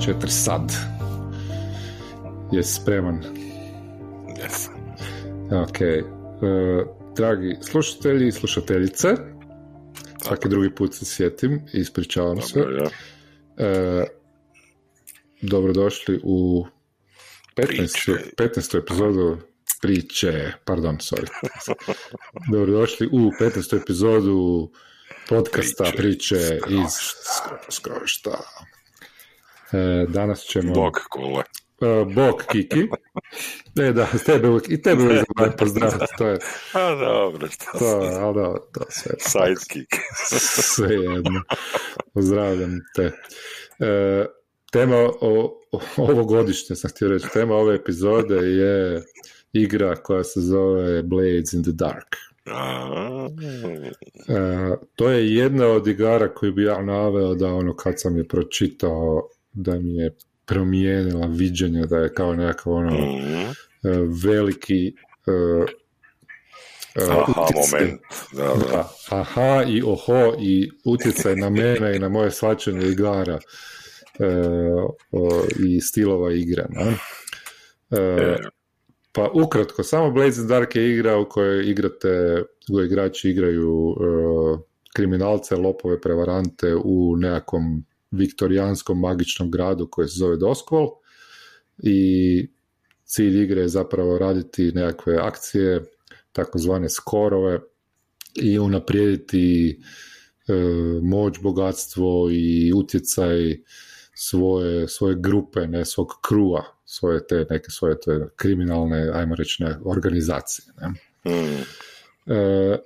3, 4, sad. Jesi spreman? Jesam. Ok. E, dragi slušatelji i slušateljice, svaki drugi put se sjetim i ispričavam se. Dobro, ja. E, dobrodošli u 15. Priče. 15. epizodu priče, pardon, sorry. Dobrodošli u 15. epizodu podcasta Priče priče, iz skrovišta. E, danas ćemo... Bog kule. E, Bog Kiki. E, da, tebe uvijek, i tebe uvijek zaboravim pozdraviti, to je, A dobro, šta to, sam. ali da, to sve. Sidekick. Sve jedno. Pozdravljam te. E, tema o, o, ovogodišnje, sam htio reći, tema ove epizode je igra koja se zove Blades in the Dark. A, E, to je jedna od igara koju bi ja naveo da ono kad sam je pročitao da mi je promijenila viđenje da je kao nekakav ono mm, e, veliki e, Aha, utjecaj. moment. Da, da. Da, aha i oho i utjecaj na mene i na moje shvaćanje igara e, o, i stilova? E, E, pa ukratko, samo the Dark je igra u kojoj igrate, u kojoj igrači igraju kriminalce, lopove, prevarante u nekakvom viktorijanskom magičnom gradu koji se zove Doskvol i cilj igre je zapravo raditi nekakve akcije, takozvane skorove i unaprijediti e, moć, bogatstvo i utjecaj svoje, svoje grupe, ne svog krua, svoje te neke svoje te kriminalne, ajmo reći, ne, organizacije. Ne? mm, E,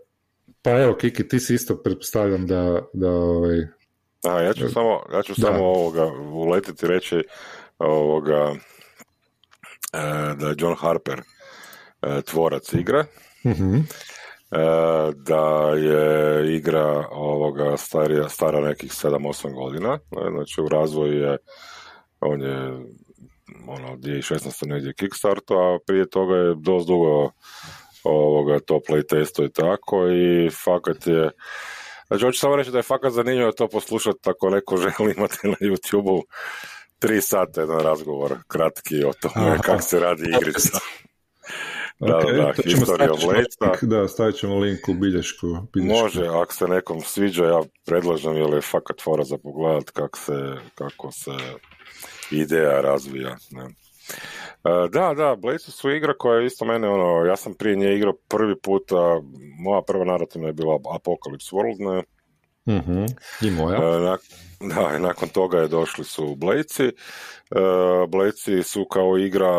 pa evo, Kiki, ti si isto pretpostavljam da, da ovaj, A, ja ću samo, ja ću Da. samo ovoga uletiti reći ovoga e, da je John Harper e, tvorac igre, mhm, e, da je igra ovoga starija, stara nekih 7-8 godina, znači u razvoju je on je ono 2016. negdje Kickstartu, a prije toga je dosta dugo ovoga to playtesto i tako i fakat je Znači, hoću samo reći da je fakat zanimljivo to poslušati ako neko želi imati na YouTube-u tri sata jedan razgovor kratki o tome Aha. kako se radi igrica. Da, ok, da, link, da, stavit ćemo link u bilješku. bilješku. Može, ako se nekom sviđa, ja predlažem, jer je fakat fora za pogledat kako se, kako se ideja razvija. Ne. E, Da, da, Blades su igra koja je isto mene, ono, ja sam prije nje igrao prvi puta, moja prva narativna je bila Apocalypse World, ne, Mhm, I moja. E, nak- da, i nakon toga je došli su Blejci. Blejci su kao igra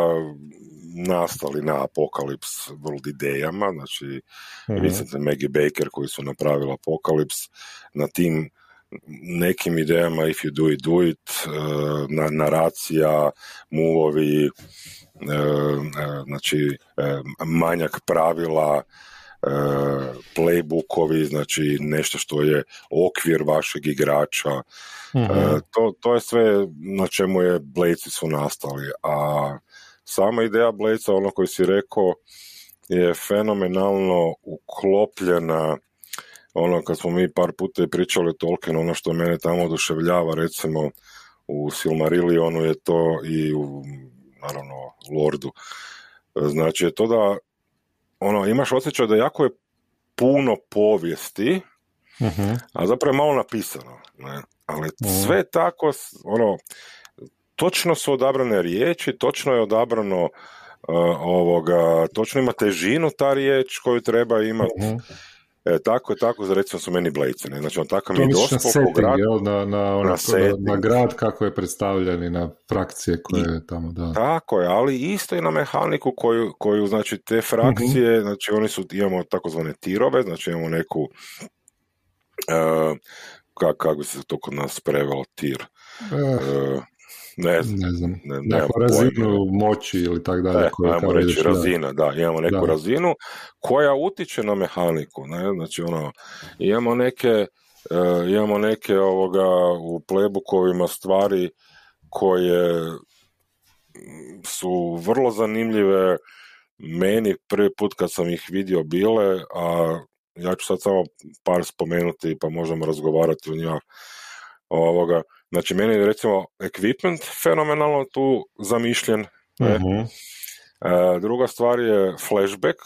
nastali na Apocalypse World idejama, znači Mhm. Vincent i Maggie Baker koji su napravili Apocalypse na tim nekim idejama If you do it, do it, e, na, naracija, muvovi, e, e, znači e, manjak pravila, e, playbookovi, znači nešto što je okvir vašeg igrača. Mhm. E, to, to je sve na čemu je Bladesi su nastali. A sama ideja Bladesa, ono koji si rekao, je fenomenalno uklopljena ono kad smo mi par puta i pričali o Tolkienu, ono što mene tamo oduševljava, recimo u Silmarillionu je to i u, naravno, Lordu. E, Znači je to da ono, imaš osjećaj da jako je puno povijesti, Mhm. a zapravo je malo napisano. Ne? Ali Mhm. sve tako, ono, točno su odabrane riječi, točno je odabrano uh, ovoga, točno ima težinu ta riječ koju treba imati. Mhm. E, tako je tako, recimo su meni blejci, ne? Znači, on tako mi je dospao po gradu. Na, na, ono, Na na, setting. na grad kako je predstavljen i na frakcije koje je tamo, da. Tako je, ali isto i na mehaniku koju, koju znači, te frakcije, znači, oni su, imamo takozvane tirove, znači, imamo neku, uh, kako kak bi se to kod nas prevelo, tir, Eh, E, ne znam, ne znam, ne, neku razinu moći ili tako dalje. E, koju ajmo reći da. razina, da, imamo neku Da. razinu koja utiče na mehaniku, ne, znači ono, imamo neke, e, imamo neke ovoga u plebukovima stvari koje su vrlo zanimljive meni prvi put kad sam ih vidio bile, a ja ću sad samo par spomenuti pa možemo razgovarati o njima Ovoga, znači, meni je recimo equipment fenomenalno tu zamišljen. Ne? Mhm. E, druga stvar je flashback,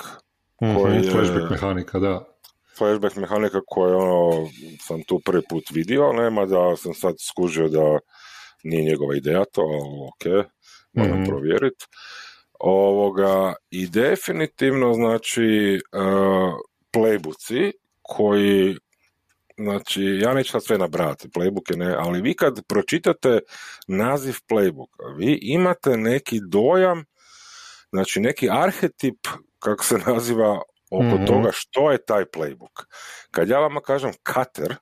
Mhm, koji je- Flashback mehanika, da. flashback mehanika koju ono, sam tu prvi put vidio, nema da sam sad skužio da nije njegova ideja to, ok, moram Mhm. provjeriti. Ovoga, I definitivno, znači, uh, playbuci koji Znači, ja neću sad sve nabrati, playbook je ne, ali vi kad pročitate naziv playbooka, vi imate neki dojam, znači neki arhetip, kako se naziva, oko Mhm. toga što je taj playbook. Kad ja vama kažem cutter,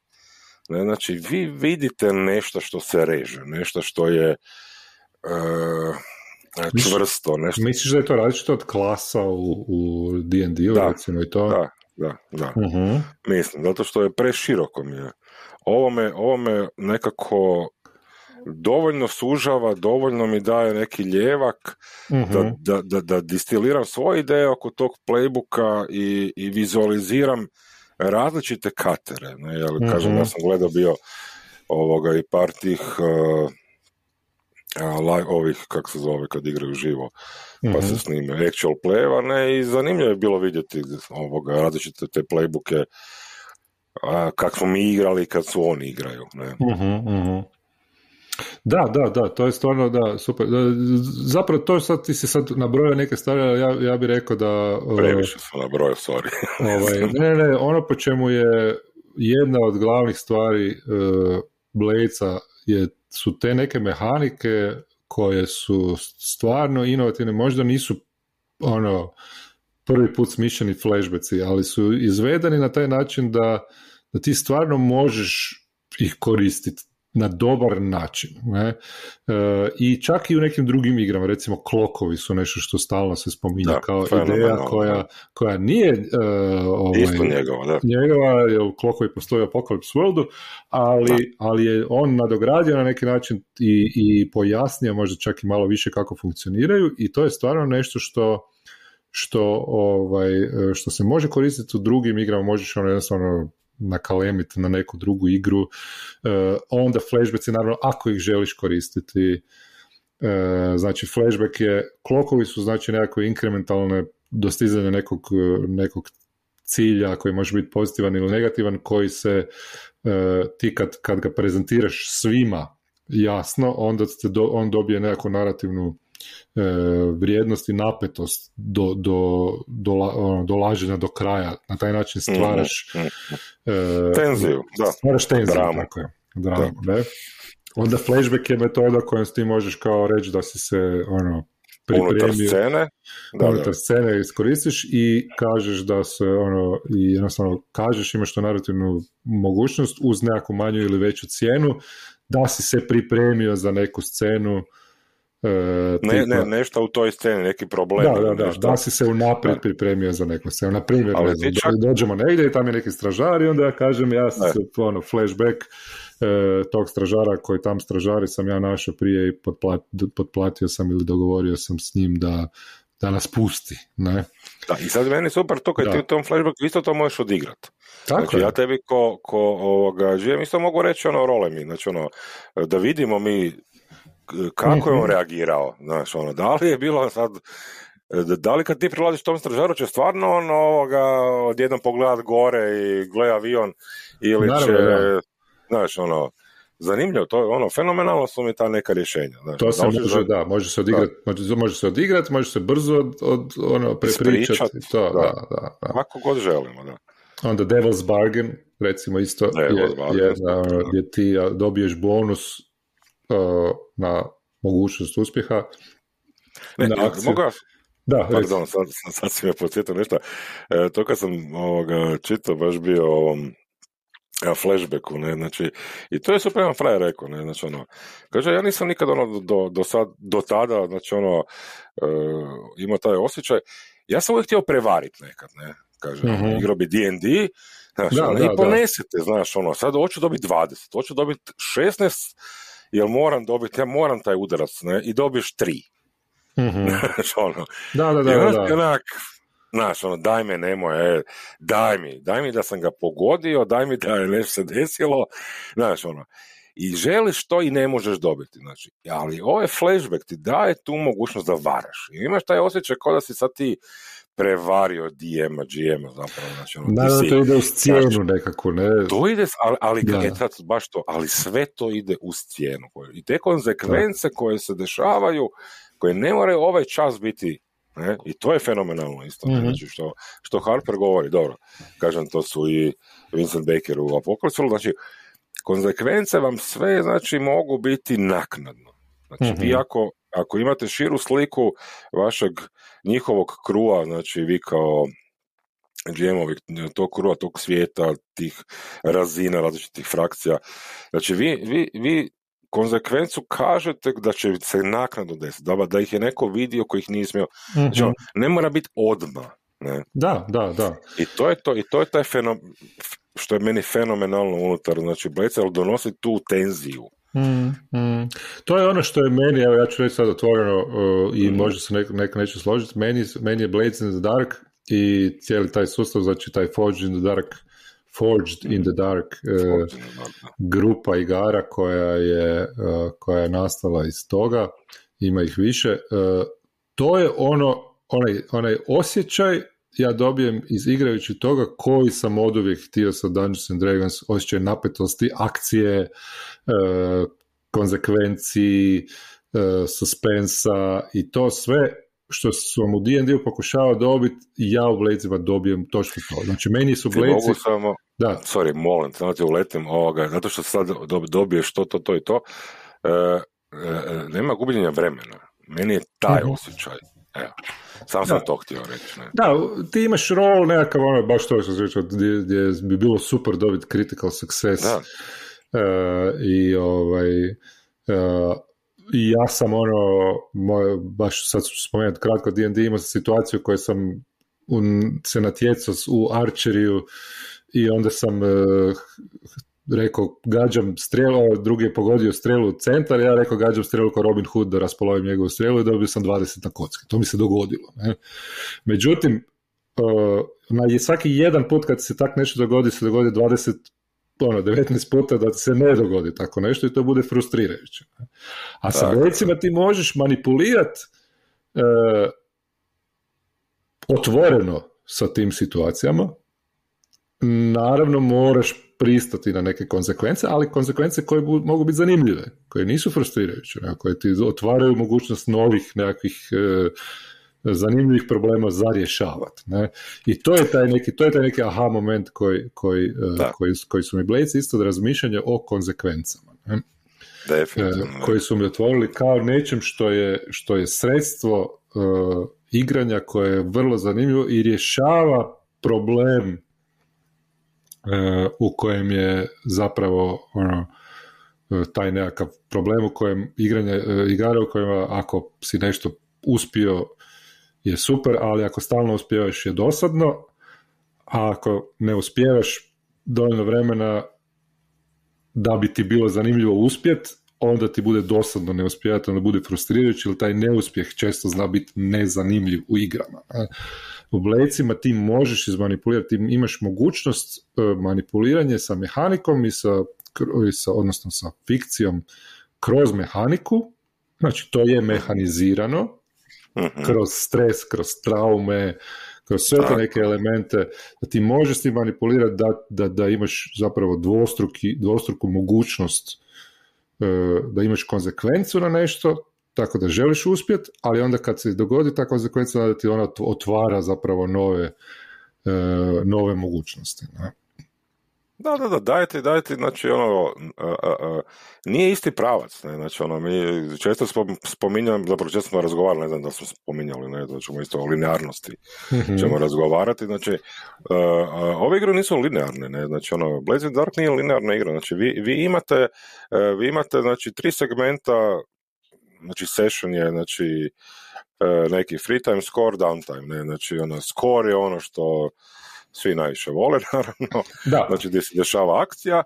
ne, znači vi vidite nešto što se reže, nešto što je Misliš- čvrsto, nešto Misliš da je to različito od klasa u, u D&D-u, Da, recimo i to? da, da, da. Mhm. Mislim, zato što je preširoko mi je. Ovo me, ovo me nekako dovoljno sužava, dovoljno mi daje neki ljevak Mhm. da, da, da, da distiliram svoje ideje oko tog playbooka i, i vizualiziram različite katere. Ne? Jer, kažem, Mhm. ja sam gledao bio ovoga i par tih uh, ovih, kako se zove, kad igraju živo, pa Mhm. se snime actual play ne, i zanimljivo je bilo vidjeti ovoga, različite te playbooke a, kak smo mi igrali kad su oni igraju. Ne? Mhm, mhm. Da, da, da, to je stvarno, da, super. Zapravo to sad, ti si sad nabrojao neke stvari, ali ja, ja bih rekao da... Previše sam nabrojao, sorry. Ovaj, ne, ne, ono po čemu je jedna od glavnih stvari uh, Bladesa je, su te neke mehanike koje su stvarno inovativne, možda nisu ono prvi put smišljeni flashbacki, ali su izvedeni na taj način da, da ti stvarno možeš ih koristiti na dobar način. Ne? E, I čak i u nekim drugim igrama, recimo klokovi su nešto što stalno se spominje Da, kao ideja koja, koja nije e, ovaj, Isto njegova, da. njegova, jer klokovi postoji u Apocalypse Worldu, ali, ali je on nadogradio na neki način i, i pojasnio možda čak i malo više kako funkcioniraju i to je stvarno nešto što što, ovaj, što se može koristiti u drugim igrama, možeš ono jednostavno nakalemiti na neku drugu igru, e, onda flashbacki naravno ako ih želiš koristiti, e, znači flashback je, klokovi su znači nekakve inkrementalne dostizanje nekog, nekog cilja koji može biti pozitivan ili negativan, koji se e, ti kad, kad ga prezentiraš svima jasno, onda ste do, on dobije nekakvu narativnu e, vrijednost i napetost do, do, do, ono, dolaženja do kraja. Na taj način stvaraš Mhm, e, Tenziju, da. Stvaraš tenziju, Dramu. tako je. Dramu, ne? Onda flashback je metoda kojom ti možeš kao reći da si se ono, Unutar pripremio scene, da, unutar da. scene iskoristiš i kažeš da se ono i jednostavno kažeš imaš to narativnu mogućnost uz nekakvu manju ili veću cijenu da si se pripremio za neku scenu e, Ne, tipa- ne, nešto u toj sceni, neki problem. da, da, da, nešto. da si se unaprijed pripremio za neku scenu. Na primjer, ne znam, čak- do- dođemo negdje i tam je neki stražar i onda ja kažem ja sam Ne. se, ono, flashback e, tog stražara koji tam stražari sam ja našao prije i potplat, potplatio sam ili dogovorio sam s njim da, da nas pusti, ne? Da, I sad meni super to kad Da. ti u tom flashbacku isto to možeš odigrat. Tako Znači, je. ja tebi ko, ko ovoga, živim isto mogu reći ono role mi, znači ono, da vidimo mi kako je on Mhm. reagirao, znaš, ono, da li je bilo sad, da- da li kad ti prilaziš tom stražaru će stvarno on ovoga odjednom pogledat gore i gleda avion ili Naravno, će, da. znaš, ono, zanimljivo, to je ono, fenomenalno su mi ta neka rješenja. Znaš, To se da li ćeš može, da, može se odigrati, može, može se odigrati, može se brzo od, od ono, prepričati. To, da. da, da, da. Kako god želimo, da. Onda Devil's Bargain, recimo isto, Devil's je, Bargain, je, super, ono, da. gdje ti dobiješ bonus na mogućnost uspjeha. Ne, Na akciju. mogu ja Da. Pardon, sad, sad, sad si me podsjetio nešto. E, to kad sam ovoga, čitao, baš bio o ovom flashbacku, ne, znači, i to je super jedan frajer rekao, ne, znači, ono, kaže, ja nisam nikad, ono, do, do sad, do tada, znači, ono, e, imao taj osjećaj, ja sam uvijek htio prevariti nekad, ne, kaže, Mhm. igrao bi D&D, znači, Da, ono, da, i da. ponesete, znaš, ono, sad hoću dobiti 20, hoću dobiti 16, jer moram dobiti, ja moram taj udarac, ne, i dobiješ 3, Mhm. znači, ono, Da, da, da, i da, onak, znaš, ono, daj me, nemoj, e, daj mi, daj mi da sam ga pogodio, daj mi da je nešto se desilo, znaš, ono. i želiš to i ne možeš dobiti. Znači, ali ovaj flashback ti daje tu mogućnost da varaš. I imaš taj osjećaj kao da si sad ti prevario DM-a, GM-a zapravo. Znači, ono, da, to ide uz cijenu nekako, ne? To ide, ali, ali da. baš to, ali sve to ide uz cijenu. I te konsekvence koje se dešavaju, koje ne moraju ovaj čas biti ne? I to je fenomenalno isto. mm Znači što, što Harper govori, dobro, kažem, to su i Vincent Baker u Apocalypse, znači konsekvence vam sve znači mogu biti naknadno. Znači vi mhm. ako, ako imate širu sliku vašeg njihovog krua, znači vi kao GM-ovi tog krua, tog svijeta, tih razina, različitih frakcija. Znači vi, vi, vi konsekvencu kažete da će se naknadno desiti, da, da ih je neko vidio koji ih nije smio. Znači, ono, ne mora biti odmah. Ne? Da, da, da. I to je to, i to je taj fenomen, što je meni fenomenalno unutar, znači Blade ali donosi tu tenziju. Mm, mm. To je ono što je meni, evo ja ću reći sad otvoreno uh, i mm. možda se neko, neko neće složiti, meni, meni je Blades in the Dark i cijeli taj sustav, znači taj Forged in the Dark Forged in the Dark uh, grupa igara koja je, uh, koja je nastala iz toga, ima ih više. Uh, to je ono, onaj, onaj osjećaj ja dobijem iz igrajući toga koji sam od uvijek htio sa Dungeons and Dragons, osjećaj napetosti, akcije, konsekvenciji, suspensa i to sve što sam u D&D pokušao dobiti, ja u Bladesima dobijem točno to. Znači, meni su Bladesi... samo, da. sorry, molim, samo ti uletim ovoga, zato što sad dobiješ to, to, to i to, e, e, e, nema gubljenja vremena. Meni je taj uh osjećaj. Evo. Sam sam to htio reći. Ne. Da, ti imaš rol nekakav, ono, baš to što rekao, gdje, gdje, bi bilo super dobiti critical success. Da. Uh, I ovaj, uh, i ja sam ono, moj, baš sad ću spomenuti kratko, D&D imao sam situaciju koju sam un, se natjecao u Archeriju i onda sam uh, rekao gađam strelu, drugi je pogodio strelu u centar, ja rekao gađam strelu kao Robin Hood da raspolovim njegovu strelu i dobio sam 20 na kocke. To mi se dogodilo. Ne? Međutim, uh, na svaki jedan put kad se tak nešto dogodi, se dogodi 20 ono, 19 puta da se ne dogodi tako nešto i to bude frustrirajuće. A sa recimo ti možeš manipulirati e, otvoreno sa tim situacijama, naravno moraš pristati na neke konsekvence, ali konsekvence koje mogu biti zanimljive, koje nisu frustrirajuće, koje ti otvaraju mogućnost novih nekakvih e, zanimljivih problema za rješavati. Ne? I to je taj neki, to je taj neki aha moment koji, koji, e, koji, koji su mi Blades isto razmišljanje o konsekvencama. Ne? Definitivno. E, koji su mi otvorili kao nečem što je, što je sredstvo uh, igranja koje je vrlo zanimljivo i rješava problem u kojem je zapravo ono, taj nekakav problem u kojem igranje igara u kojima ako si nešto uspio je super, ali ako stalno uspijevaš je dosadno, a ako ne uspijevaš dovoljno vremena da bi ti bilo zanimljivo uspjet, onda ti bude dosadno ne uspjevati, onda bude frustrirajući, jer taj neuspjeh često zna biti nezanimljiv u igrama. U blecima ti možeš izmanipulirati, ti imaš mogućnost e, manipuliranja sa mehanikom i sa, i sa, odnosno sa fikcijom kroz mehaniku, znači to je mehanizirano, Mhm. kroz stres, kroz traume, kroz sve te neke elemente, da ti možeš ti manipulirati da, da, da imaš zapravo dvostruki, dvostruku mogućnost da imaš konsekvencu na nešto, tako da želiš uspjet, ali onda kad se dogodi ta konsekvenca, da ti ona otvara zapravo nove, e, nove mogućnosti. Ne? Da, da, da, dajte, dajte, znači, ono, nije isti pravac, ne, znači, ono, mi često spominjam, zapravo često smo razgovarali, ne znam da smo spominjali, ne, da ćemo isto o linearnosti mm ćemo razgovarati, znači, ove igre nisu linearne, ne, znači, ono, Blazing Dark nije linearna igra, znači, vi, vi imate, vi imate, znači, tri segmenta, znači, session je, znači, neki free time, score, downtime, ne, znači, ono, score je ono što svi najviše vole, naravno, da. znači gdje se dešava akcija,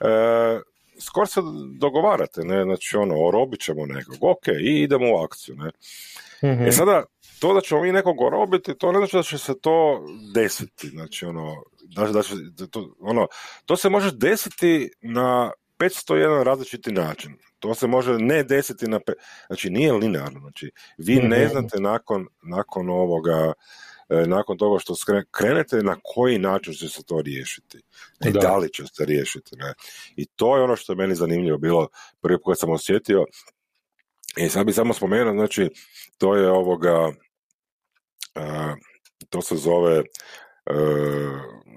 e, skoro se dogovarate, ne, znači ono, orobit ćemo nekog, ok, i idemo u akciju, ne. mm E sada, to da ćemo mi nekog orobiti, to ne znači da će se to desiti, znači ono, da, da će, to, ono, to se može desiti na 501 različiti način. To se može ne desiti na... Pe... Znači, nije linearno. Znači, vi ne mhm. znate nakon, nakon ovoga nakon toga što krenete na koji način će se to riješiti i da. li će se riješiti ne? i to je ono što je meni zanimljivo bilo prvi put sam osjetio i sad bi samo spomenuo znači to je ovoga uh, to se zove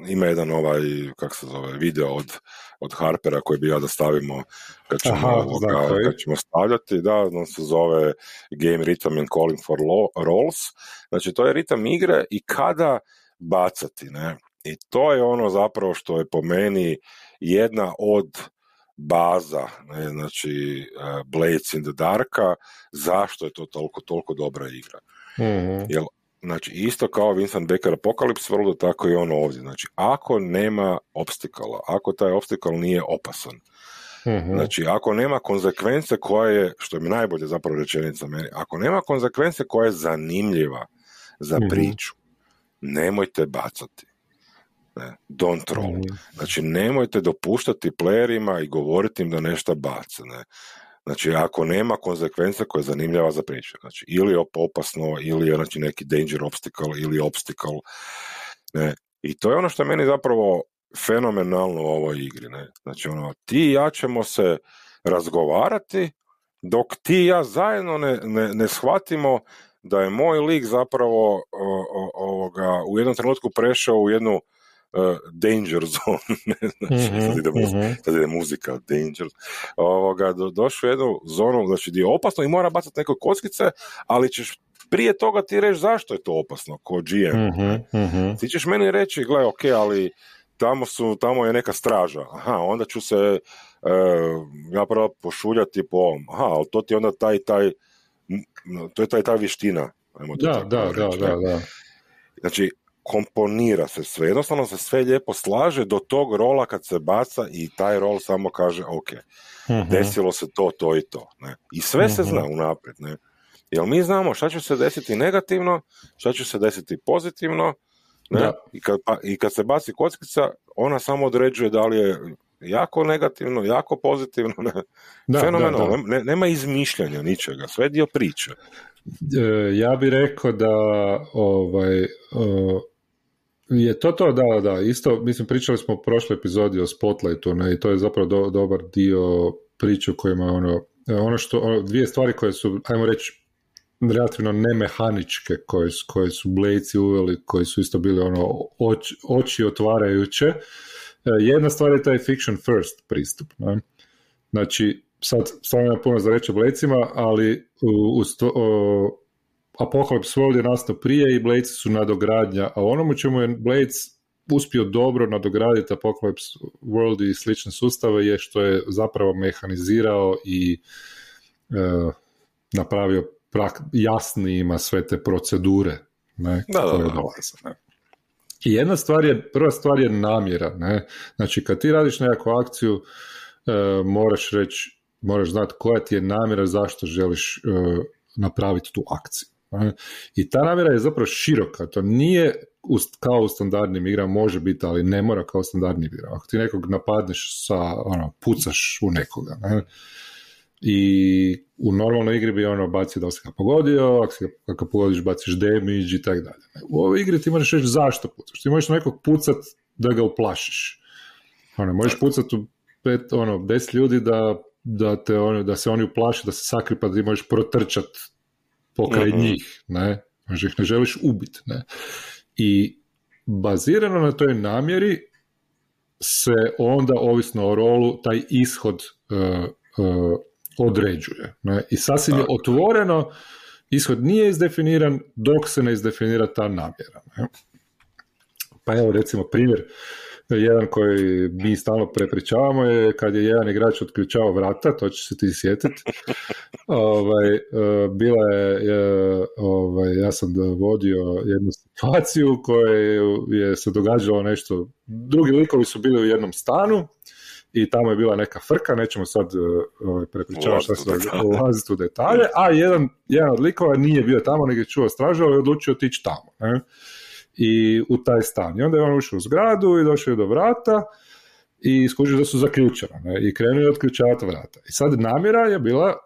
ima jedan ovaj, kak se zove, video od, od Harpera koji bi ja da stavimo kad ćemo, Aha, ovoga, kad ćemo stavljati, da, on se zove Game Rhythm and Calling for Rolls, znači to je ritam igre i kada bacati, ne, i to je ono zapravo što je po meni jedna od baza, ne, znači uh, Blades in the Darka, zašto je to toliko, toliko dobra igra. Mm-hmm. Jer Znači, isto kao Vincent Becker Apocalypse World, tako i ono ovdje. Znači, ako nema obstikala, ako taj obstikal nije opasan, uh znači, ako nema konzekvence koja je, što je mi najbolje zapravo rečenica meni, ako nema konzekvence koja je zanimljiva za uh priču, nemojte bacati. Ne, don't roll. Znači, nemojte dopuštati playerima i govoriti im da nešto bace. Ne. Znači, ako nema konsekvenca koja je zanimljiva za priču, znači, ili je opasno, ili je znači, neki danger obstacle, ili obstacle, ne. I to je ono što je meni zapravo fenomenalno u ovoj igri, ne. Znači, ono, ti i ja ćemo se razgovarati, dok ti i ja zajedno ne, ne, ne shvatimo da je moj lik zapravo ovoga, u jednom trenutku prešao u jednu uh, danger zone, ne znači, mm-hmm, sad, ide muzika, mm-hmm. sad ide muzika, danger, ovoga, do, došao u jednu zonu, znači gdje je opasno i mora bacati neke kockice, ali ćeš prije toga ti reći zašto je to opasno, ko GM. Mm-hmm, mm-hmm. Ti ćeš meni reći, gle, ok, ali tamo, su, tamo je neka straža, aha, onda ću se e, zapravo pošuljati po ovom, aha, ali to ti onda taj, taj, to je taj, ta vještina. Da, da, da, da, da. Znači, komponira se sve, jednostavno se sve lijepo slaže do tog rola kad se baca i taj rol samo kaže ok, uh desilo se to, to i to. Ne? I sve se mhm. zna unaprijed. Ne? Jer mi znamo šta će se desiti negativno, šta će se desiti pozitivno, ne? I, kad, pa, I kad se baci kockica, ona samo određuje da li je jako negativno, jako pozitivno. Ne? Da, Fenomenalno, ne, nema izmišljanja ničega, sve dio priče. E, ja bih rekao da ovaj, je to to, da, da, isto, mislim, pričali smo u prošloj epizodi o Spotlightu, ne, i to je zapravo dobar dio priče kojima ono, ono što, ono, dvije stvari koje su, ajmo reći, relativno nemehaničke koje, koje su Blejci uveli, koji su isto bili ono oč, oči otvarajuće. E, jedna stvar je taj fiction first pristup. Ne? Znači, sad stvarno ima puno za reći o Blejcima, ali u, u, Apocalypse World je nastao prije i Blades su nadogradnja, a onomu čemu je Blades uspio dobro nadograditi Apocalypse World i slične sustave je što je zapravo mehanizirao i e, napravio prak, jasnijima sve te procedure ne, da, koje da. Ne. I jedna stvar je, prva stvar je namjera. Ne? Znači, kad ti radiš nekakvu akciju, e, moraš reći, moraš znati koja ti je namjera, zašto želiš e, napraviti tu akciju. I ta namjera je zapravo široka, to nije kao u standardnim igrama, može biti, ali ne mora kao u standardnim igrama. Ako ti nekog napadneš sa, ono, pucaš u nekoga, ne? I u normalnoj igri bi ono bacio da si ga pogodio, ako, si ga, pogodiš baciš damage i tako dalje. U ovoj igri ti možeš reći zašto pucaš. Ti možeš nekog pucat da ga uplašiš. Ono, možeš pucat u pet, ono, deset ljudi da, da, te, ono, da se oni uplaše, da se sakri pa da ti možeš protrčat pokraj uh njih, ne, možda ih ne želiš ubiti, ne. I bazirano na toj namjeri se onda, ovisno o rolu, taj ishod uh, uh, određuje. Ne? I sasvim je otvoreno, ishod nije izdefiniran dok se ne izdefinira ta namjera. Ne? Pa evo recimo primjer, jedan koji mi stalno prepričavamo je kad je jedan igrač otključao vrata, to će se ti sjetiti. ovaj, e, bila je, ovaj, ja sam vodio jednu situaciju u kojoj je se događalo nešto, drugi likovi su bili u jednom stanu i tamo je bila neka frka, nećemo sad e, ovaj, prepričavati šta se ulaziti u detalje, a jedan, jedan od likova nije bio tamo, nego je čuo stražao i odlučio otići tamo. Ne? I u taj stan. I onda je on ušao u zgradu i došao je do vrata i skužio da su zaključena ne? i krenuo otključavati vrata. I sad namjera je bila,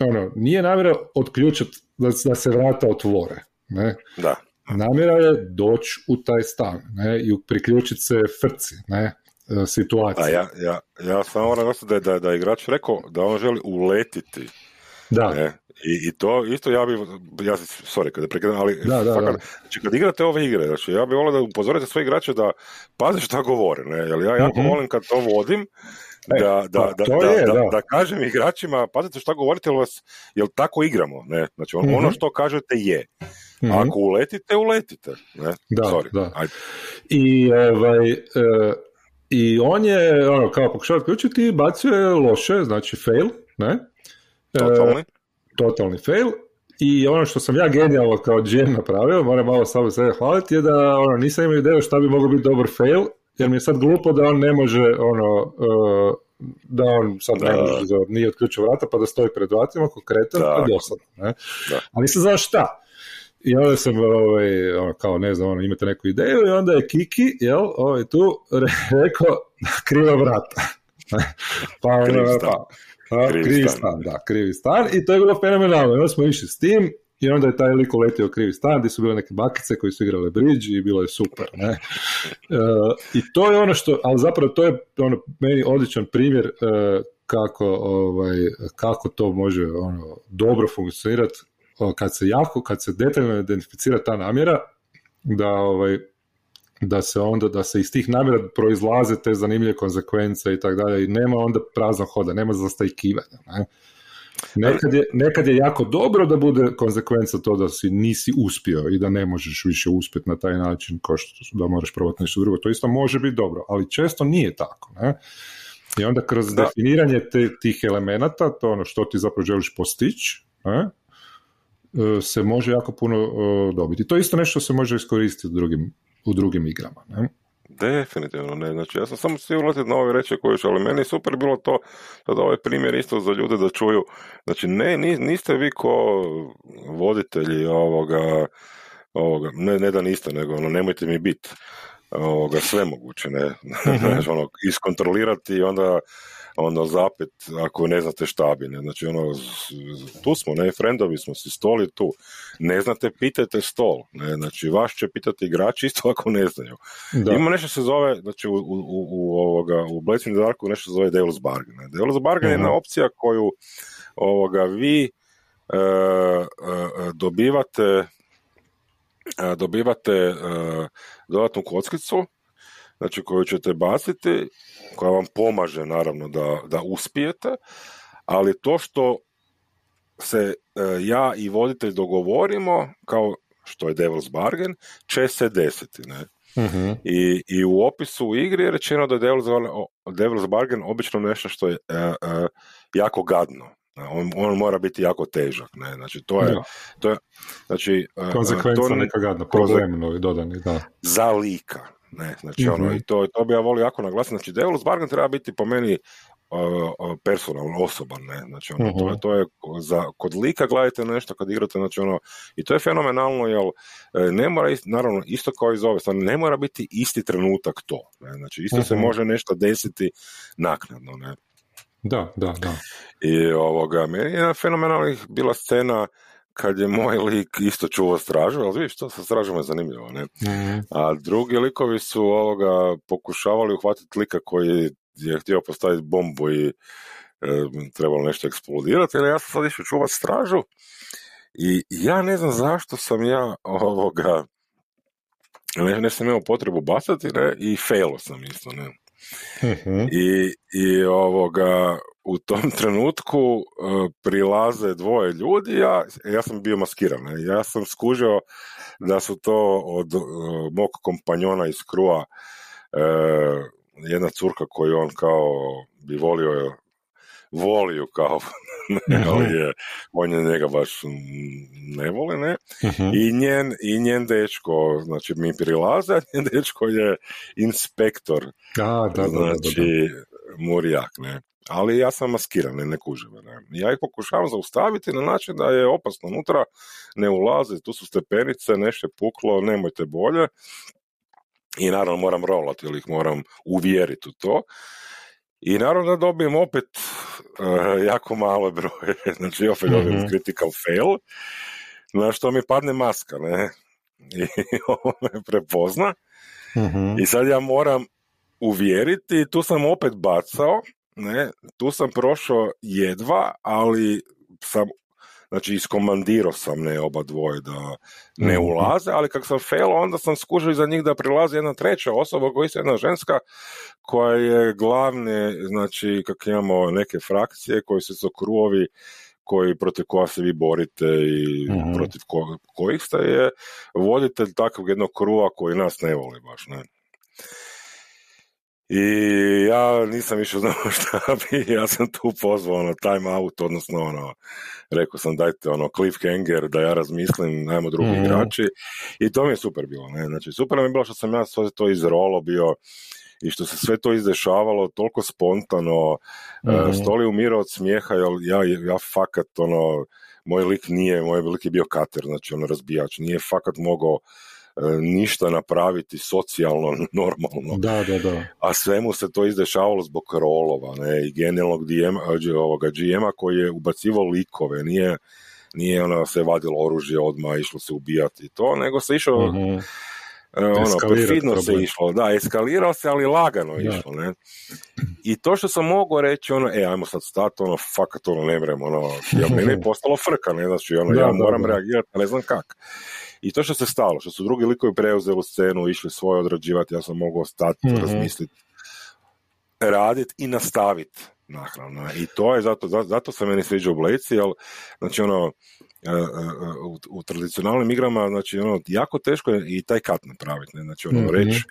ono, nije namjera otključati da, da se vrata otvore. Ne? Da. Namjera je doći u taj stan ne? i priključiti se frci, ne? E, situacije. A ja, ja, ja samo moram da, da, da igrač rekao da on želi uletiti. Da. Ne? I, I to isto ja bi, ja sorry kada prekidam, ali da, da, fakat, znači kad igrate ove igre, znači ja bih volio da upozorite sve igrače da paze šta govore, ne, jer ja jako mm volim kad to vodim, E, da, da, da, je, da, da, kažem igračima, pazite šta govorite, jer, vas, jel tako igramo, ne? Znači on, ono mhm. što kažete je. mm Ako uletite, uletite. Ne? Da, Sorry. da. Ajde. I, ovaj, e, I on je, ono, kao pokušao otključiti, bacio je loše, znači fail, ne? E, totalni. fail. I ono što sam ja genijalno kao GM napravio, moram malo samo sebe hvaliti, je da ono, nisam imao ideju šta bi mogao biti dobar fail, jer mi je sad glupo da on ne može ono, uh, da on sad ne može, nije otključio vrata pa da stoji pred vratima konkretan, pa dosadno. Ne? Ali nisam znao šta. I onda sam, ovaj, ono, kao ne znam, ono, imate neku ideju i onda je Kiki, jel, ovaj, tu rekao kriva vrata. pa, ono, pa, pa, krivi, stan. da, krivi stan i to je bilo fenomenalno. I onda smo išli s tim i onda je taj lik uletio krivi stan gdje su bile neke bakice koji su igrale bridge i bilo je super. Ne? E, I to je ono što, ali zapravo to je ono, meni odličan primjer e, kako, ovaj, kako to može ono, dobro funkcionirati kad se jako, kad se detaljno identificira ta namjera, da ovaj, da se onda, da se iz tih namjera proizlaze te zanimljive konsekvence i tako dalje i nema onda praznog hoda, nema zastajkivanja. Ne? Nekad je, nekad je jako dobro da bude konsekvenca to da si nisi uspio i da ne možeš više uspjeti na taj način kao što da moraš probati nešto drugo. To isto može biti dobro, ali često nije tako. Ne? I onda kroz definiranje te, tih elemenata, to ono što ti zapravo želiš postići, ne? E, se može jako puno dobiti. To je isto nešto se može iskoristiti u drugim, u drugim igrama. Ne? Definitivno ne, znači ja sam samo svi ulaziti na ove reći koje ali meni je super bilo to, da ovaj primjer isto za ljude da čuju, znači ne, niste vi ko voditelji ovoga, ovoga ne, ne da niste, nego ono, nemojte mi biti ovoga, sve moguće, ne, znači, ono, iskontrolirati i onda ono zapet ako ne znate šta bi, ne, znači ono, tu smo, ne, frendovi smo si, stol je tu, ne znate, pitajte stol, ne, znači vaš će pitati igrači isto ako ne znaju. Da. Ima nešto se zove, znači u, u, u, ovoga, u Blazing Darku nešto se zove Devil's Bargain. Ne. Devil's Bargain je jedna opcija koju ovoga, vi e, e, dobivate e, dobivate dodatnu kockicu znači koju ćete baciti, koja vam pomaže naravno da, da uspijete, ali to što se e, ja i voditelj dogovorimo, kao što je Devil's Bargain, će se desiti. Ne? uh I, I u opisu igri je rečeno da je Devil's, Devil's Bargain obično nešto što je uh, uh, jako gadno. On, on, mora biti jako težak, ne, znači to je, to je znači, konsekvenca to, neka gadna, problem dodani, da. Za lika, ne, znači ono, mhm. i to, to bi ja volio jako naglasiti, znači Devil's Bargain treba biti po meni uh, personalno, osoban, ne, znači ono, to, je, mhm. to je za, kod lika gledajte nešto kad igrate, znači ono, i to je fenomenalno, jer e, ne mora, naravno, isto kao iz ove strane, ne mora biti isti trenutak to, ne, znači isto se mhm. može nešto desiti naknadno, ne. Da, da, da. I ovoga, meni je fenomenalnih bila scena kad je moj lik isto čuvao stražu, ali vidiš, to sa stražom je zanimljivo, ne? Mhm. A drugi likovi su ovoga pokušavali uhvatiti lika koji je htio postaviti bombu i e, trebalo nešto eksplodirati, ali ja sam sad išao čuvati stražu i ja ne znam zašto sam ja ovoga ne, ne sam imao potrebu bacati, ne, i failo sam isto, ne. Mhm. I, I ovoga, u tom trenutku uh, prilaze dvoje ljudi, ja, ja sam bio maskiran, ja sam skužio da su to od uh, mog kompanjona iz krua uh, jedna curka koju on kao bi volio volio kao ali je, on je njega baš ne voli, ne? I, njen, I njen dečko, znači mi prilaze, a njen dečko je inspektor. A, da, da, znači, da, Murijak, ne? Ali ja sam maskiran, ne, ne Ne? Ja ih pokušavam zaustaviti na način da je opasno unutra, ne ulaze, tu su stepenice, nešto je puklo, nemojte bolje. i naravno moram rolati ili ih moram uvjeriti u to. I naravno da dobijem opet uh, jako malo broje, znači opet dobijem mm critical fail, na što mi padne maska, ne? I ovo me prepozna. mm I sad ja moram uvjeriti, tu sam opet bacao, ne, tu sam prošao jedva, ali sam znači iskomandirao sam ne oba dvoje da ne mhm. ulaze, ali kako sam failo, onda sam skužio iza njih da prilazi jedna treća osoba koja je jedna ženska koja je glavne, znači kako imamo neke frakcije koji su kruovi koji protiv koja se vi borite i mhm. protiv ko, kojih ste je voditelj takvog jednog kruva koji nas ne voli baš, ne. I ja nisam više znao šta bi, ja sam tu pozvao na time out, odnosno ono, rekao sam dajte ono cliffhanger da ja razmislim, najmo drugi mm igrači. I to mi je super bilo, ne, znači super mi je bilo što sam ja sve to izrolo bio i što se sve to izdešavalo toliko spontano, mm stoli umirao od smijeha, ja, ja fakat ono, moj lik nije, moj lik je bio kater, znači ono razbijač, nije fakat mogao ništa napraviti socijalno normalno. Da, da, da. A svemu se to izdešavalo zbog rolova ne, i genijalnog DM, ovoga GM-a koji je ubacivao likove, nije, nije ono se vadilo oružje odmah, išlo se ubijati to, nego se išao mm ono, perfidno se išlo, da, eskalirao se, ali lagano išlo, ne. I to što sam mogao reći, ono, e, ajmo sad stati, ono, fakat, ono, ne vrem, ono, ja, meni je postalo frka, ne, znači, ono, ja moram reagirati, ne znam kak. I to što se stalo, što su drugi likovi preuzeli scenu, išli svoje odrađivati, ja sam mogao stati, mm-hmm. razmisliti, raditi i nastaviti nahranu. I to je zato, zato se meni sviđa u Blejci, jer znači ono, e, e, u, u, tradicionalnim igrama, znači ono, jako teško je i taj kat napraviti, ne? znači ono, mm-hmm. reći,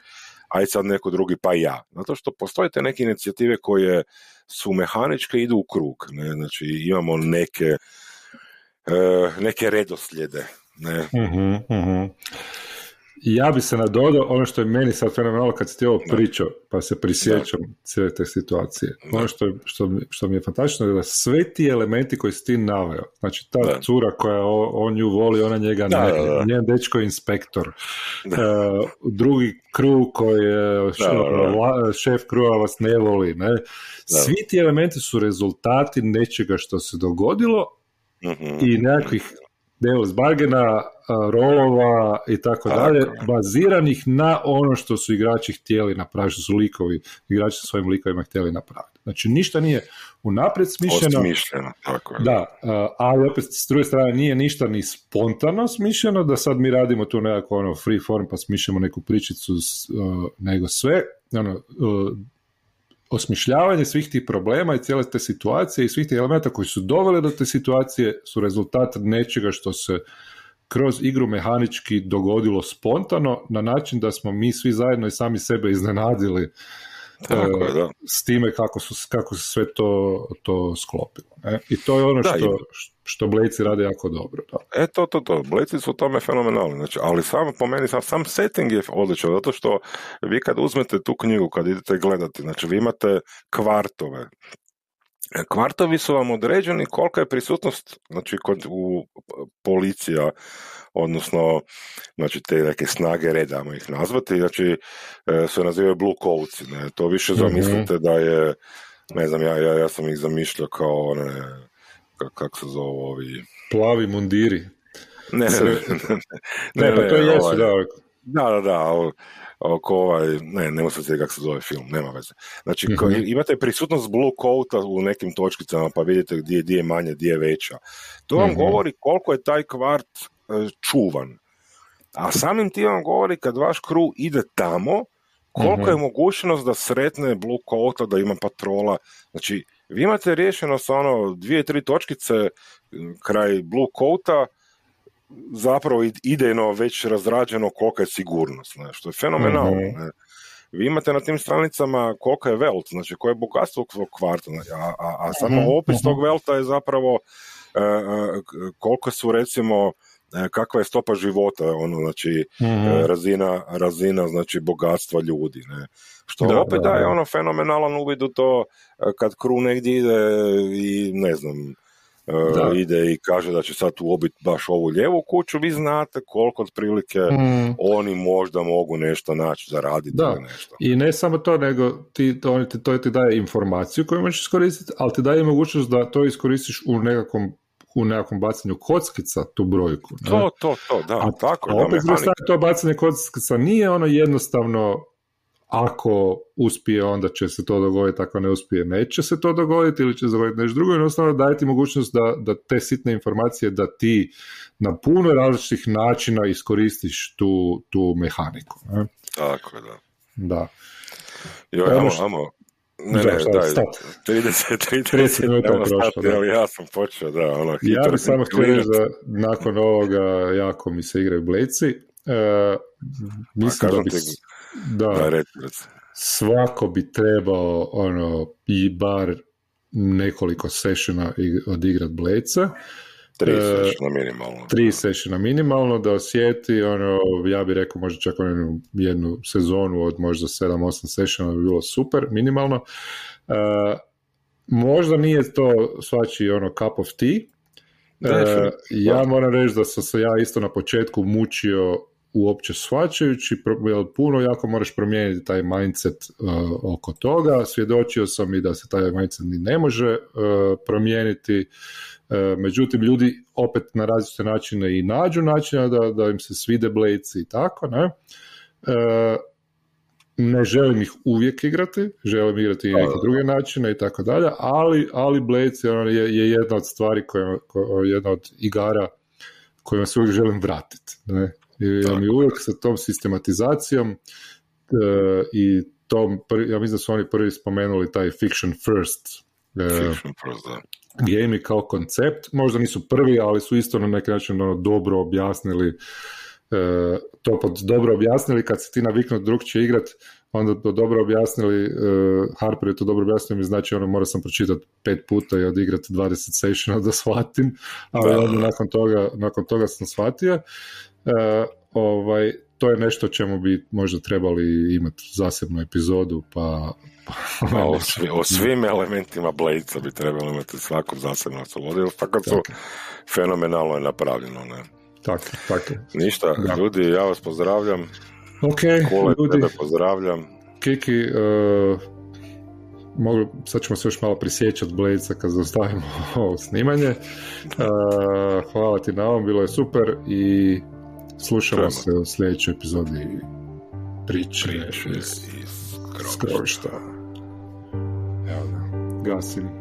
aj sad neko drugi, pa ja. Zato što postoje te neke inicijative koje su mehaničke, idu u krug, ne? znači imamo neke, e, neke redoslijede, ne. Uh-huh, Ja bi se nadodao ono što je meni sad fenomenalno kad si ti ovo pričao, pa se prisjećam cijele te situacije. Ono što, što, što mi je fantastično je da sve ti elementi koji si ti naveo, znači ta da. cura koja on nju voli, ona njega da, ne, da, njen dečko je inspektor, uh, drugi kru koji je šef krua vas ne voli, ne? Svi ti elementi su rezultati nečega što se dogodilo uh i nekakvih Deus Bargena, rolova i tako dalje, baziranih na ono što su igrači htjeli napraviti, što su likovi, igrači sa svojim likovima htjeli napraviti. Znači ništa nije unaprijed smišljeno. Osmišljeno, tako je. Da, ali opet s druge strane nije ništa ni spontano smišljeno, da sad mi radimo tu nekako ono free form pa smišljamo neku pričicu, nego sve ono, osmišljavanje svih tih problema i cijele te situacije i svih tih elementa koji su doveli do te situacije su rezultat nečega što se kroz igru mehanički dogodilo spontano na način da smo mi svi zajedno i sami sebe iznenadili tako je, da. s time kako su, kako se sve to, to sklopilo. Ne? I to je ono što, što Blejci rade jako dobro. Da. E, to, to, to. Blejci su u tome fenomenalni. Znači, ali sam, po meni, sam, sam setting je odličan, zato što vi kad uzmete tu knjigu, kad idete gledati, znači vi imate kvartove, Kvartovi su vam određeni kolika je prisutnost znači kod u policija odnosno znači te neke snage reda, ih nazvati, znači e, se nazivaju blue coats, ne, to više mhm. zamislite da je ne znam, ja, ja, ja sam ih zamišljao kao one, kako kak se zove ovi... Plavi mundiri. Ne, ne, ne, ne, pa to jesu, ovaj, da. Da, da, da, oko ovaj, ne, ne se kako se zove film, nema veze. Znači, mm imate prisutnost blue coata u nekim točkicama, pa vidite gdje, gdje je manje, gdje je veća. To vam mm govori koliko je taj kvart E, čuvan. A samim tim vam govori kad vaš kru ide tamo, koliko je mhm. mogućnost da sretne Blue Coata, da ima patrola. Znači, vi imate rješeno sa ono dvije, tri točkice kraj Blue Coata, zapravo idejno već razrađeno kolika je sigurnost, ne, što je fenomenalno. Mhm. Ne. Vi imate na tim stranicama kolika je velt, znači koje je bogatstvo svog kvarta, a, a, a samo mhm, opis tog velta je zapravo uh, koliko su recimo kakva je stopa života, ono, znači, mm razina, razina, znači, bogatstva ljudi, ne. Što da, opet daje ono fenomenalan uvid u to e, kad kru negdje ide i ne znam, uh, ide i kaže da će sad ubiti baš ovu lijevu kuću, vi znate koliko otprilike mm. oni možda mogu nešto naći, zaraditi da. ili nešto. I ne samo to, nego ti, to, ti, to ti daje informaciju koju možeš iskoristiti, ali ti daje mogućnost da to iskoristiš u nekakvom u nekakvom bacanju kockica tu brojku. Ne? To, to, to, da, a, tako a opet to bacanje kockica nije ono jednostavno ako uspije, onda će se to dogoditi, ako ne uspije, neće se to dogoditi ili će se dogoditi nešto drugo, jednostavno daje ti mogućnost da, da te sitne informacije da ti na puno različitih načina iskoristiš tu, tu mehaniku. Ne? Tako da. Da. Jo, amo, amo. Ne, ne, daj, 30, 30, 30 minuta je prošlo. Ali ja sam počeo, da, ono, Ja bih samo htio reći da nakon ovoga jako mi se igraju bleci. E, mislim da bi... Da, da svako bi trebao ono, i bar nekoliko sessiona odigrat bleca. Tri e, sessiona minimalno. Tri sessiona minimalno, da osjeti, ono, ja bih rekao možda čak jednu, jednu sezonu od možda 7-8 sessiona bi bilo super, minimalno. E, možda nije to svači ono cup of tea, e, ja moram reći da sam se ja isto na početku mučio uopće shvaćajući, puno jako moraš promijeniti taj mindset uh, oko toga. Svjedočio sam i da se taj mindset ni ne može uh, promijeniti. Uh, međutim, ljudi opet na različite načine i nađu načina da, da im se svide blejci i tako, ne? ne želim ih uvijek igrati, želim igrati i neke druge načine i tako dalje, ali, ali Blades je, je, jedna od stvari, koja, jedna od igara kojima se uvijek želim vratiti. Ne? Ja mi uvijek sa tom sistematizacijom uh, i tom, ja mislim da su oni prvi spomenuli taj fiction first, uh, fiction first da. Game kao koncept, možda nisu prvi, ali su isto na neki način ono, dobro objasnili uh, to pod dobro objasnili, kad se ti naviknu drugčije igrat, onda to dobro objasnili, uh, Harper je to dobro objasnio, mi znači ono mora sam pročitati pet puta i odigrati 20 sessiona da shvatim, ali onda nakon toga, nakon toga sam shvatio. E, ovaj, to je nešto čemu bi možda trebali imati zasebnu epizodu, pa... pa o, svi, o, svim elementima Bladesa bi trebalo imati svakom zasebno slobodu, tako su fenomenalno je napravljeno, ne? Tako, tako. Ništa, ljudi, ja vas pozdravljam. Ok, Kole, ljudi. Tebe pozdravljam. Kiki, uh, mogli, sad ćemo se još malo prisjećati Bladesa kad zaustavimo ovo snimanje. Uh, hvala ti na ovom, bilo je super i Slušamo se u sljedećoj epizodi priče, priče iz, iz skrovišta. Evo ga, gasim.